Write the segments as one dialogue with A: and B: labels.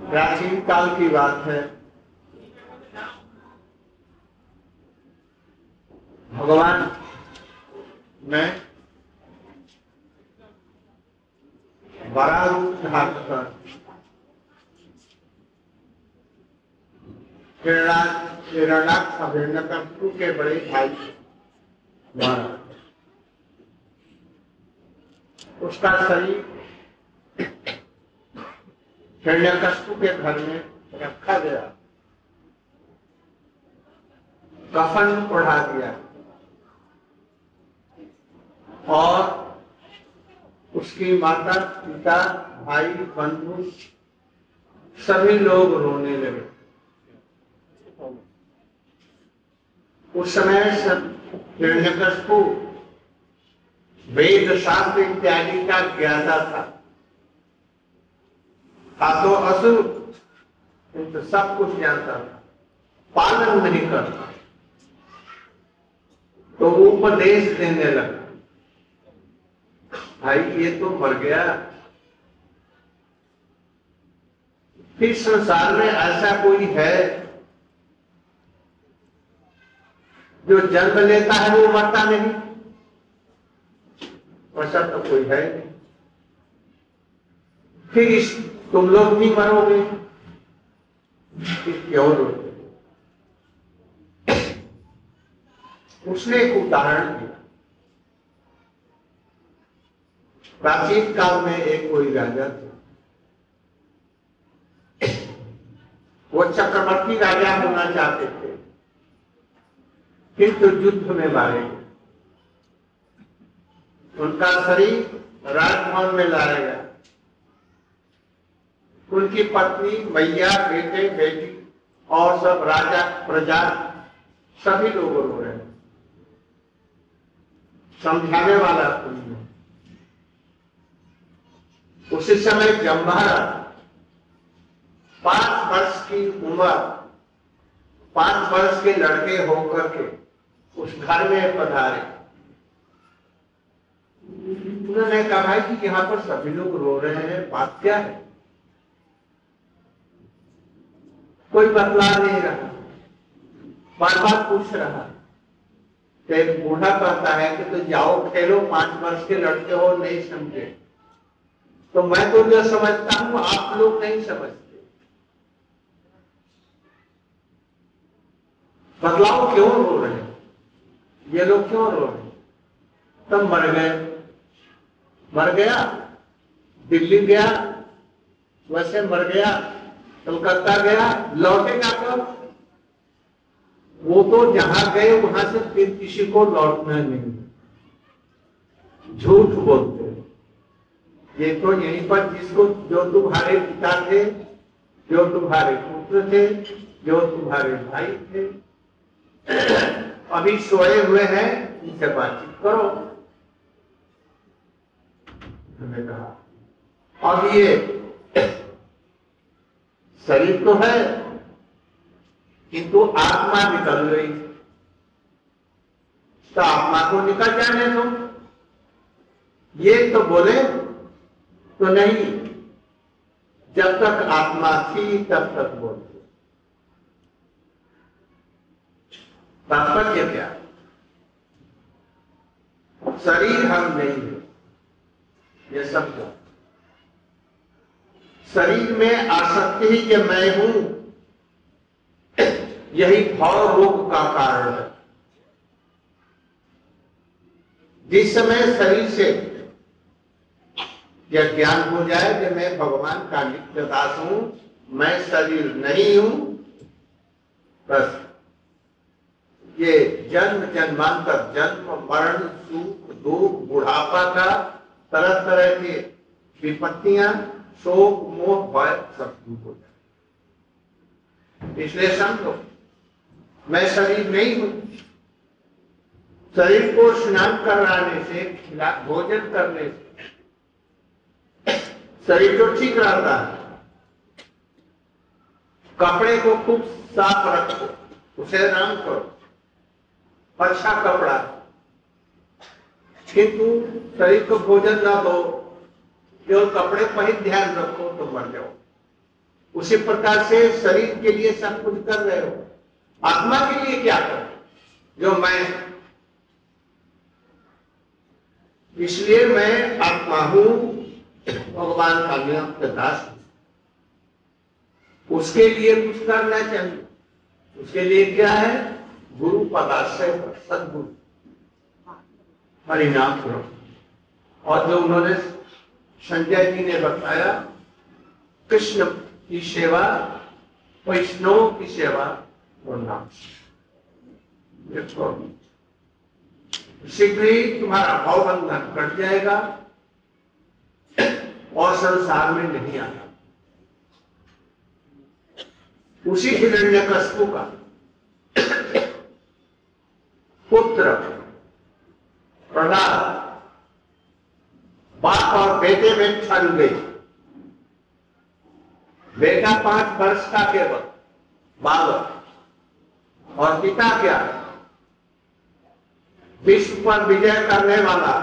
A: प्राचीन काल की बात है। भगवान ने बड़ा रूप हिरण्यकशपु के बड़े भाई उसका शरीर हिरण्यकशपु के घर में रखा गया। कफन पढ़ा दिया। और उसकी माता, पिता, भाई, बंधु, सभी लोग रोने लगे। उस समय हिरण्यकशपु वेद शास्त्र इत्यादि का ज्ञाता था। था तो असुर किंतु सब कुछ जानता पालन नहीं करता। तो उपदेश देने लगा। भाई, ये तो मर गया। फिर संसार में ऐसा कोई है जो जन्म लेता है, वो मरता नहीं? ऐसा तो कोई है फिर इस तुम लोग भी मरोगे। क्यों रोते उसने एक उदाहरण दिया। प्राचीन काल में एक कोई राजा थे। वो चक्रवर्ती राजा होना चाहते थे, किंतु युद्ध में मारे। उनका शरीर राजभवन में लाया गया। उनकी पत्नी, मैया, बेटे, बेटी और सब राजा, प्रजा, सभी लोग रो रहे समझाने वाला कोई नहीं। उसी समय जम्भारा पाँच वर्ष की उम्र, पाँच वर्ष के लड़के होकर के उस घर में पधारे। उन्होंने कहा कि यहाँ पर सभी लोग रो रहे हैं, बात क्या है? कोई बतला नहीं रहा। बार बार पूछ रहा। तो एक बूढ़ा कहता है कि तो जाओ खेलो पाँच वर्ष के लड़के हो, नहीं समझे। तो मैं तो जो समझता हूँ, आप लोग नहीं समझते। बदलाव क्यों रो रहे ये लोग क्यों रो रहे तब मर गए। मर गया। दिल्ली गया। वैसे मर गया। कलकत्ता गया लौटेगा कब वो तो जहाँ गए, वहाँ से फिर किसी को लौटना नहीं। झूठ बोलते। ये तो यहीं पर जिसको, जो तुम्हारे पिता थे, जो तुम्हारे पुत्र थे, जो तुम्हारे भाई थे, अभी सोए हुए हैं इनसे बातचीत करो। हमने कहा, अब ये शरीर तो है, किंतु आत्मा निकल गई। तो आत्मा को निकल जाने दो। ये तो बोले तो नहीं, जब तक आत्मा थी, तब तक बोलते। तात्पर्य क्या? शरीर हम नहीं है। ये सब शरीर में आसक्ति ही कि मैं हूँ। यही भाव रोग का कारण है। जिस समय शरीर से यह ज्ञान हो जाए कि मैं भगवान का नित्य दास हूँ, मैं शरीर नहीं हूँ, बस ये जन्म जन्मांतर, जन्म, मरण, सुख, दुख, बुढ़ापा का तरह तरह के विपत्तियाँ शोक, मोह, भय सब दूर हो जाए। इसलिए समझो मैं शरीर नहीं हूँ। शरीर को स्नान कराने से, खिला, भोजन करने से, शरीर तो ठीक रहता है, कपड़े को खूब साफ़ रखो, उसे रंग करो अच्छा कपड़ा। किंतु शरीर को भोजन ना दो। केवल कपड़े पर ही ध्यान रखो तो मर जाओ। उसी प्रकार से शरीर के लिए सब कुछ कर रहे हो। आत्मा के लिए क्या कर? जो मैं इसलिए मैं आत्मा हूँ भगवान का नियम के दास उसके लिए कुछ करना चाहिए। उसके लिए क्या है? गुरु पदाश्रय पर सदगुरु। हरिनाम करो और जो उन्होंने संजय जी ने बताया, कृष्ण की सेवा, वैष्णव की सेवा देखो, शीघ्र ही तुम्हारा भाव बंधन कट जाएगा और संसार में नहीं आता उसी हिरण्य कस्तु का पुत्र प्रहलाद बेटे में छल गई। बेटा पाँच वर्ष का केवल, बालक। और पिता क्या? विश्व पर विजय करने वाला,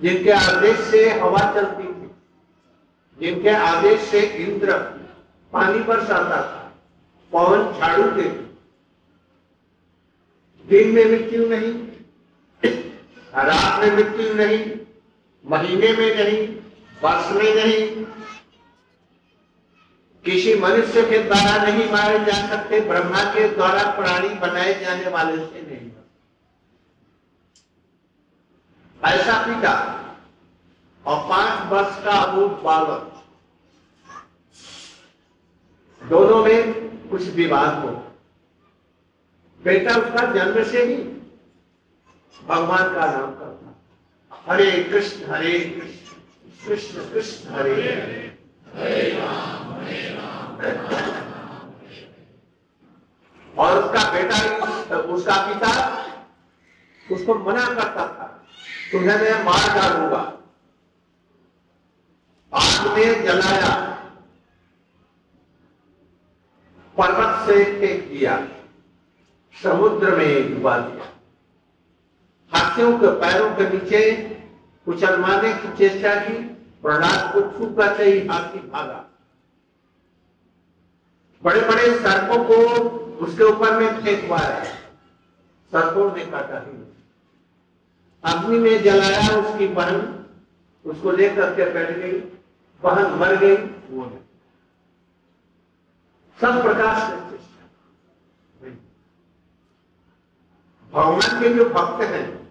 A: जिनके आदेश से हवा चलती थी, जिनके आदेश से इंद्र पानी बरसाता था, पवन झाड़ू देती दिन में मृत्यु नहीं, रात में मृत्यु नहीं महीने में नहीं, वर्ष में नहीं। किसी मनुष्य के द्वारा नहीं मारे जा सकते, ब्रह्मा के द्वारा प्राणी बनाए जाने वाले से नहीं। ऐसा पिता और पाँच वर्ष का अबूत बालक, दोनों में कुछ विवाद हो। बेटा उसका जन्म से ही भगवान का नाम करता हरे कृष्ण हरे कृष्ण कृष्ण कृष्ण हरे हरे। और उसका बेटा, उसका पिता उसको मना करता था तुम्हें मैं मार डालूँगा। आग में जलाया, पर्वत से फेंक दिया, समुद्र में डुबा दिया। हाथियों के पैरों के नीचे कुचलवाने की चेष्टा की प्रहलाद को छूकर ही हाथी भागा। बड़े बड़े सर्पों को उसके ऊपर में फेंकवाया सर्पों ने काटा ही। अग्नि में जलाया उसकी बहन, उसको लेकर के बैठ गई। बहन मर गई, वो सब प्रकार से चेष्टा। भगवान के जो भक्त हैं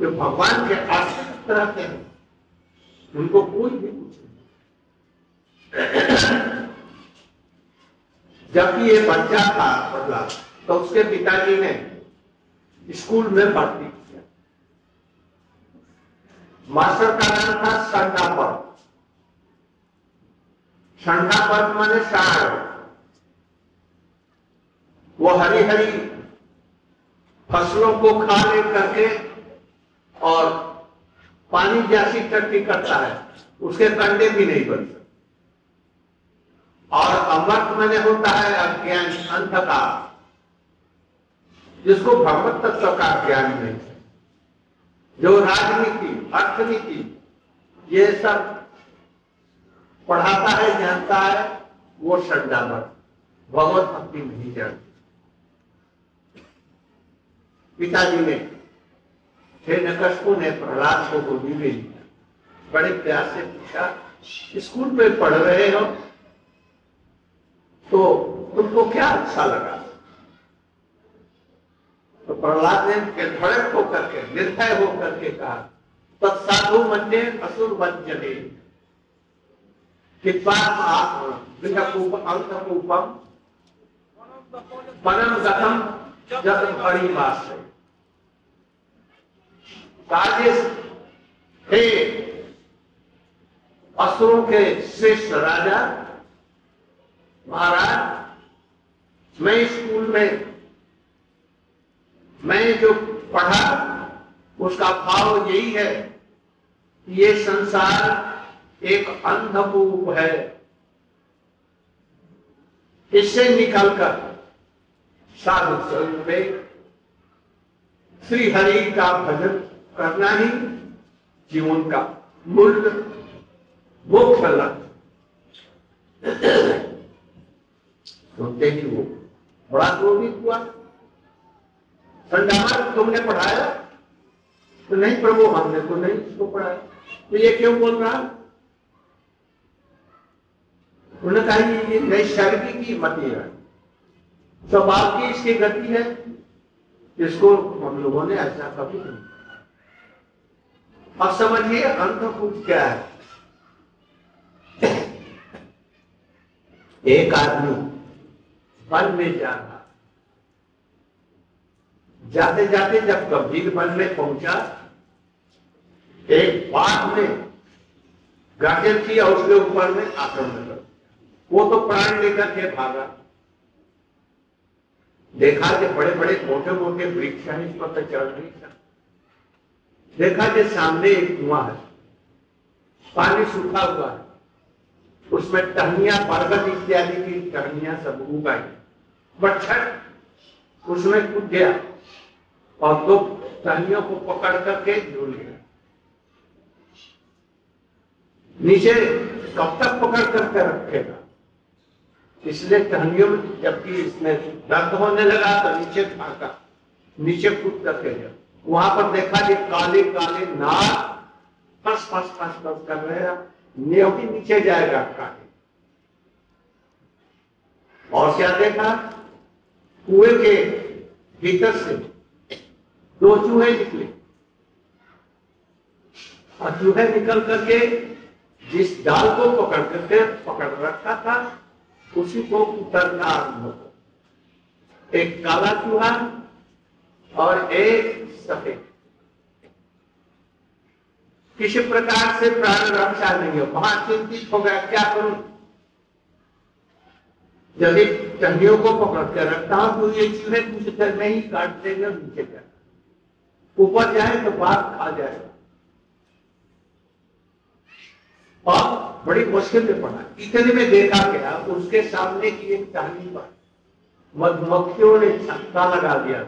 A: जो भगवान के आश्रित रहते हैं। उनको कोई भी कुछ नहीं। जबकि ये बच्चा था प्रहलाद तो उसके पिताजी ने स्कूल में भर्ती किया। मास्टर का नाम था संडापद संडापद माने सार वो हरी हरी फ़सलों को खा ले करके और पानी जैसी टट्टी करता है, उसके कंडे भी नहीं बन सकते। और अमृत मैंने होता है अज्ञान अंधकार, जिसको भगवत तत्व का ज्ञान नहीं जो राजनीति, अर्थनीति, ये सब पढ़ाता है, जानता है, वो श्रद्धा संडावर भगवत भक्ति नहीं जानती पिताजी ने हे ने प्रहलाद को गोदी में लिया बड़े प्यार से पूछा, स्कूल में पढ़ रहे हो? तो तुमको क्या अच्छा लगा? तो प्रहलाद ने धड़क होकर के, निर्भय होकर के कहा, तत्साधु मन्य, असुर वंजने परम गतम बड़ी बात है हे असुरों के श्रेष्ठ राजा महाराज, मैं स्कूल में, मैं जो पढ़ा, उसका भाव यही है ये संसार एक अंधकूप है। इससे निकलकर साधु स्वरूप में श्री हरि का भजन करना ही जीवन का मूल लक्ष्य। सुनते ही वो बड़ा क्रोधित हुआ। संडामा तुमने पढ़ाया? तो नहीं प्रभु, हमने तो नहीं इसको पढ़ाया। तो ये क्यों बोल रहा? उन्होंने कहा ये नैसर्गिक की मती है। स्वभाव की इसकी गति है। इसको हम लोगों ने ऐसा कभी नहीं अब समझिए कुछ क्या है। एक आदमी वन में जा रहा। जाते जाते जब गंभीर वन में पहुँचा, एक बाघ ने गाजर किया, उसके ऊपर में आक्रमण कर वो तो प्राण लेकर के भागा। देखा कि बड़े बड़े मोटे मोटे वृक्ष हैं, इस पर तो चढ़ नहीं सकते। देखा कि सामने एक कुआँ है। पानी सूखा हुआ है। उसमें टहनिया, पर्वत इत्यादि की टहनिया सब उगाई बट उसमें कूद गया और दो टहनियों को पकड़ करके झूल गया। नीचे कब तक पकड़ करके रखेगा? इसलिए टहनियों जबकि इसमें दर्द होने लगा तो नीचे फाका नीचे कूद करके गया। वहाँ पर देखा कि काले काले नाग फस फस फस फस कर रहे हैं। भी नीचे जाएगा काले और क्या देखा? कुएँ के भीतर से दो चूहे निकले। और चूहे निकल करके जिस डाल को पकड़ करके पकड़ रखा था, उसी को उतरना आरंभ एक काला चूहा और एक सफ़ेद। किसी प्रकार से प्राण रक्षा नहीं हो। वहाँ चिंतित हो गया, क्या करूँ? यदि टंडियों को पकड़ कर रखता हूँ तो ये चूहे कुछ देर में ही काट देंगे, नीचे जाए ऊपर जाए तो बात खा जाएगा और बड़ी मुश्किल में पड़ा। इतने में देखा गया, उसके सामने की एक टहनी पर मधुमक्खियों ने छक्का लगा दिया।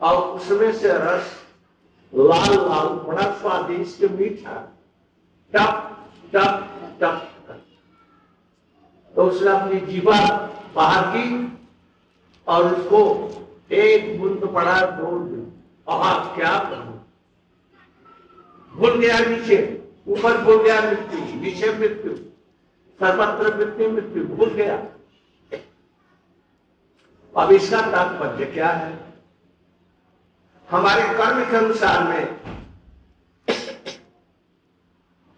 A: और उसमें से रस, लाल लाल, बड़ा स्वादिष्ट मीठा। टप टप टप। तो उसने अपनी जीवा बाहर की और उसको एक बुंद पड़ा दो। क्या करूँ? भूल गया नीचे। ऊपर भूल गया मृत्यु, नीचे मृत्यु। सर्वत्र मृत्यु मृत्यु। भूल गया। अब इसका तात्पर्य क्या है? हमारे कर्म के अनुसार में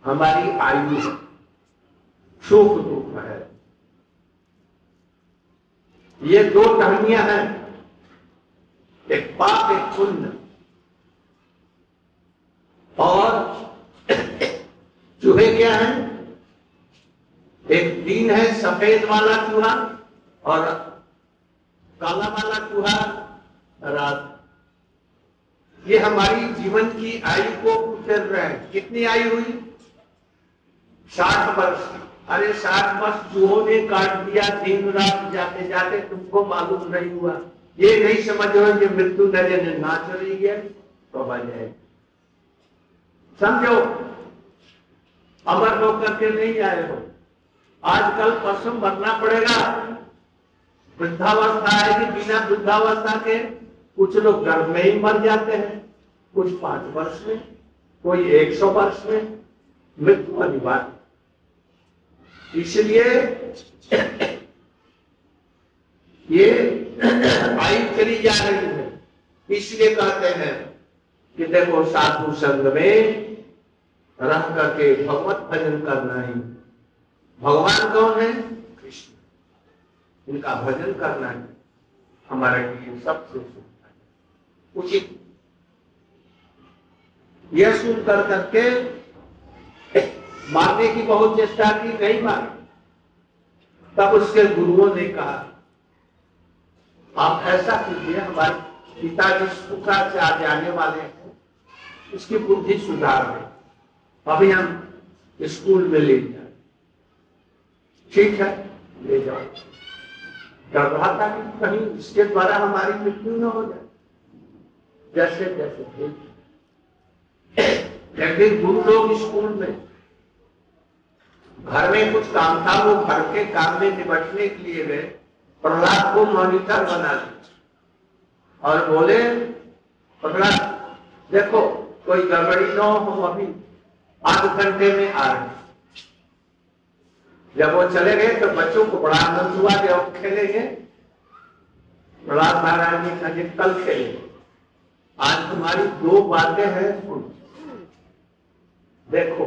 A: हमारी आयु सुख दुख है। ये दो टहनियाँ हैं। एक पाप, एक पुण्य। और चूहे क्या है? एक दिन है, सफ़ेद वाला चूहा और काला वाला चूहा रात ये हमारी जीवन की आयु को उतर रहे हैं। कितनी आयु हुई? साठ वर्ष। अरे साठ वर्ष चूहों ने काट दिया, दिन रात जाते जाते तुमको मालूम नहीं हुआ। ये नहीं समझ रहे ये मृत्यु नज़र ना चली है तो बजाए समझो, अमर होकर के नहीं आए हो। आजकल पशु मरना पड़ेगा। वृद्धावस्था आएगी बिना वृद्धावस्था के। कुछ लोग गर्भ में ही मर जाते हैं, कुछ पाँच वर्ष में, कोई एक सौ वर्ष में, मृत्यु अनिवार्य इसलिए ये आयु चली जा रही है। इसलिए कहते हैं कि देखो साधु संघ में रह करके भगवत भजन करना ही। भगवान कौन है? कृष्ण। इनका भजन करना है। हमारे लिए सबसे उचित। यह सुन कर करके मारने की बहुत चेष्टा की, नहीं मारे। तब उसके गुरुओं ने कहा, आप ऐसा कीजिए, हमारे पिताजी आज आने वाले हैं, उसकी बुद्धि सुधार दें अभी हम स्कूल में ले जाए। ठीक है, ले जाओ। डर रहा था कि कहीं इसके द्वारा हमारी मृत्यु न हो जाए। जैसे जैसे भेज लेकिन गुरु लोग स्कूल में घर में कुछ काम था, वो घर के काम में निपटने के लिए गए, प्रहलाद को मॉनिटर बना दिया। और बोले, प्रहलाद, देखो, कोई गड़बड़ी न हो अभी आध घंटे में आ रहे जब वो चले गए तो बच्चों को बड़ा आनंद हुआ कि अब खेलेंगे प्रहलाद महाराज ने कहा कल खेलेंगे। आज तुम्हारी दो बातें हैं सुन। देखो,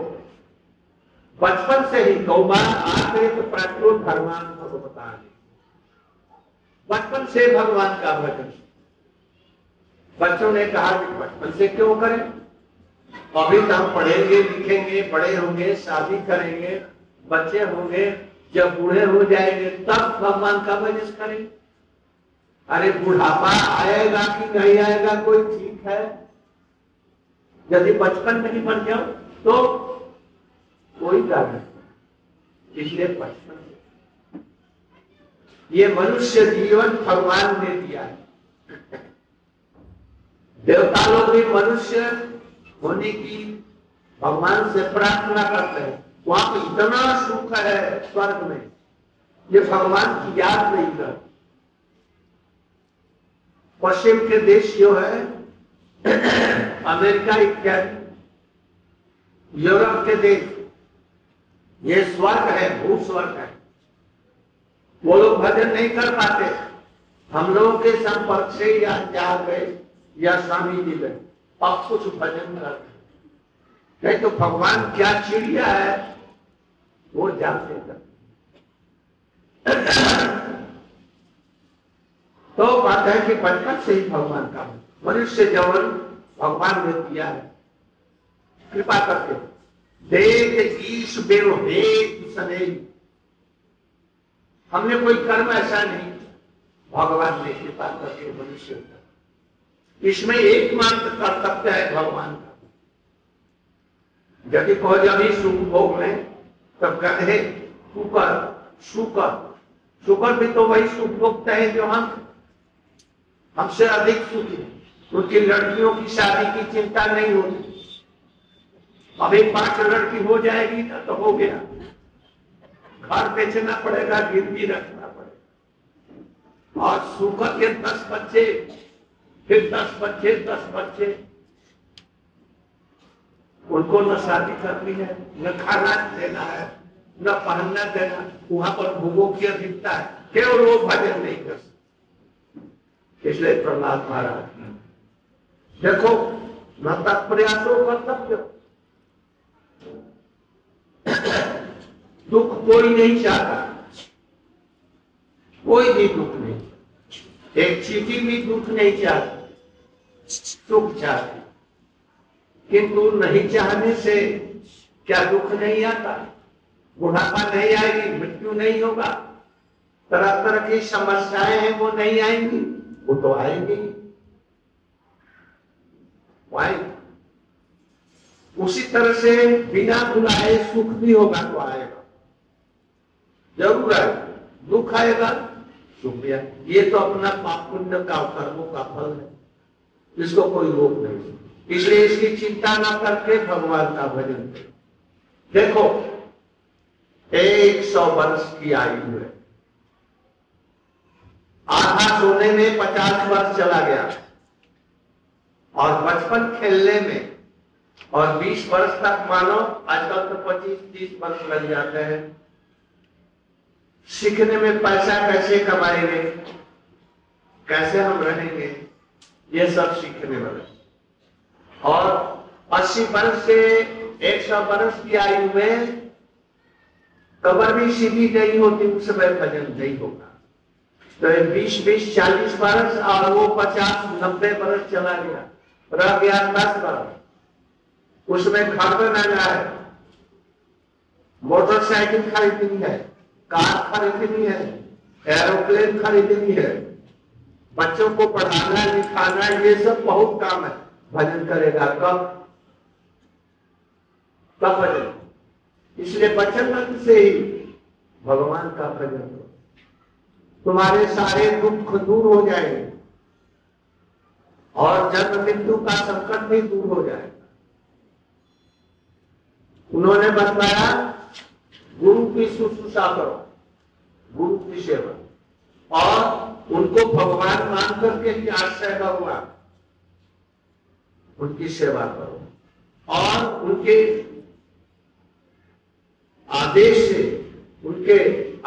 A: बचपन से ही गौबार आते तो प्रत्यो भगवान भगवता बचपन से भगवान का भजन। बच्चों ने कहा कि बचपन से क्यों करें? अभी तो हम पढ़ेंगे, लिखेंगे, बड़े होंगे, शादी करेंगे, बच्चे होंगे, जब बूढ़े हो जाएँगे, तब भगवान का भजन करेंगे अरे बुढ़ापा आएगा कि नहीं आएगा, कोई ठीक है? यदि बचपन में ही बन जाओ तो कोई नहीं। इसलिए बचपन ये मनुष्य जीवन भगवान ने दिया है। देवता लोग भी मनुष्य होने की भगवान से प्रार्थना करते हैं। वहाँ पर इतना सुख है स्वर्ग में, ये भगवान की याद नहीं कर पश्चिम के देश जो है, अमेरिका यूरोप के देश, ये स्वर्ग है भू स्वर्ग है। वो लोग भजन नहीं कर पाते। हम लोगों के संपर्क से या जा गए, या स्वामी जी गए। अब कुछ भजन करते नहीं तो भगवान क्या चिड़िया है, वो जानते तो बात है कि बचपन से ही भगवान का मनुष्य जवन भगवान ने दिया है। कृपा करके। देख ईश बेरो हमने कोई कर्म ऐसा नहीं भगवान ने कृपा करके मनुष्य इसमें एकमात्र कर्तव्य है भगवान का। यदि कहो जब सुख भोग में, तब कहते हैं शुकर शुकर। शुकर भी तो वही सुख भोगता है जो हम हमसे अधिक सुखी उनकी लड़कियों की शादी की चिंता नहीं होती। अभी पाँच लड़की हो जाएगी ना तो हो गया। घर बेचना पड़ेगा गिरवी रखना पड़ेगा। और सुखर के दस बच्चे, फिर दस बच्चे दस बच्चे। उनको न शादी करनी है, न खाना देना है, न पहनना देना। वहाँ पर भूगो की अधिकता है। केवल वो भजन नहीं कर सकते। इसलिए प्रहलाद महाराज देखो न तत्प्रयासो कर्तव्य दुख कोई नहीं चाहता। कोई भी दुख नहीं। एक चीटी भी दुख नहीं चाहती। सुख चाहती। किंतु नहीं चाहने से क्या दुख नहीं आता? बुढ़ापा नहीं आएगी, मृत्यु नहीं होगा। तरह तरह की समस्याएँ हैं, वो नहीं आएँगी। वो तो आएँगी उसी तरह से बिना बुलाए सुख भी होगा तो आएगा। ज़रूर आएगा। दुख आएगा, सुख भी आएगा। ये तो अपना पाप पुण्य का कर्मों का फल है। इसको कोई रोक नहीं इसलिए इसकी चिंता ना करके भगवान का भजन देखो, एक सौ वर्ष की आयु है। आधा सोने में पचास वर्ष चला गया। और बचपन खेलने में, और बीस वर्ष तक मानो, आजकल तो पच्चीस, तीस वर्ष लग जाते हैं। सीखने में पैसा कैसे कमाएँगे? कैसे हम रहेंगे? ये सब सीखने वाले। और 80 वर्ष से 100 वर्ष की आयु में कबर भी सीधी नहीं होती उस समय भजन नहीं होगा। बीस बीस, चालीस वर्ष और वो पचास, नब्बे वर्ष चला गया। रह गया दस वर्ष उसमें खर्च न जाए। मोटरसाइकिल खरीदनी है, कार खरीदनी है, एरोप्लेन खरीदनी है। बच्चों को पढ़ाना, लिखाना, ये सब बहुत काम है। भजन करेगा कब? कब भजन? इसलिए बचन से ही भगवान का भजन। तुम्हारे सारे दुख दूर हो जाएँगे और जन्म मृत्यु का संकट भी दूर हो जाएगा उन्होंने बताया, गुरु की शुश्रूषा करो, गुरु की सेवा। और उनको भगवान मान करके कि आश्रय भगवान उनकी सेवा करो। और उनके आदेश से, उनके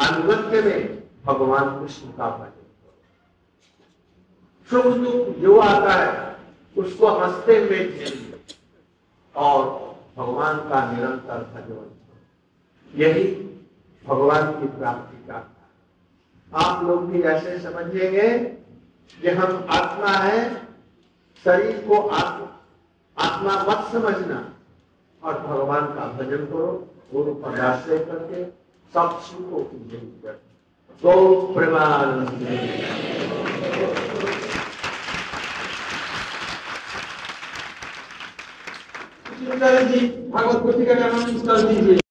A: अनुगत्य में भगवान कृष्ण का भजन सुख दुख जो आता है, उसको हँसते झेलिए और भगवान का निरंतर भजन यही भगवान की प्राप्ति का आप लोग भी ऐसे समझेंगे कि हम आत्मा है, शरीर को आत्मा आत्मा मत समझना। और भगवान का भजन करो, गुरु पदाश्रय करके सब सुखों की ज़रूरत कर गौ प्रेमानंद
B: जी भागवत पुस्तिका का नाम इंस्टॉल कीजिए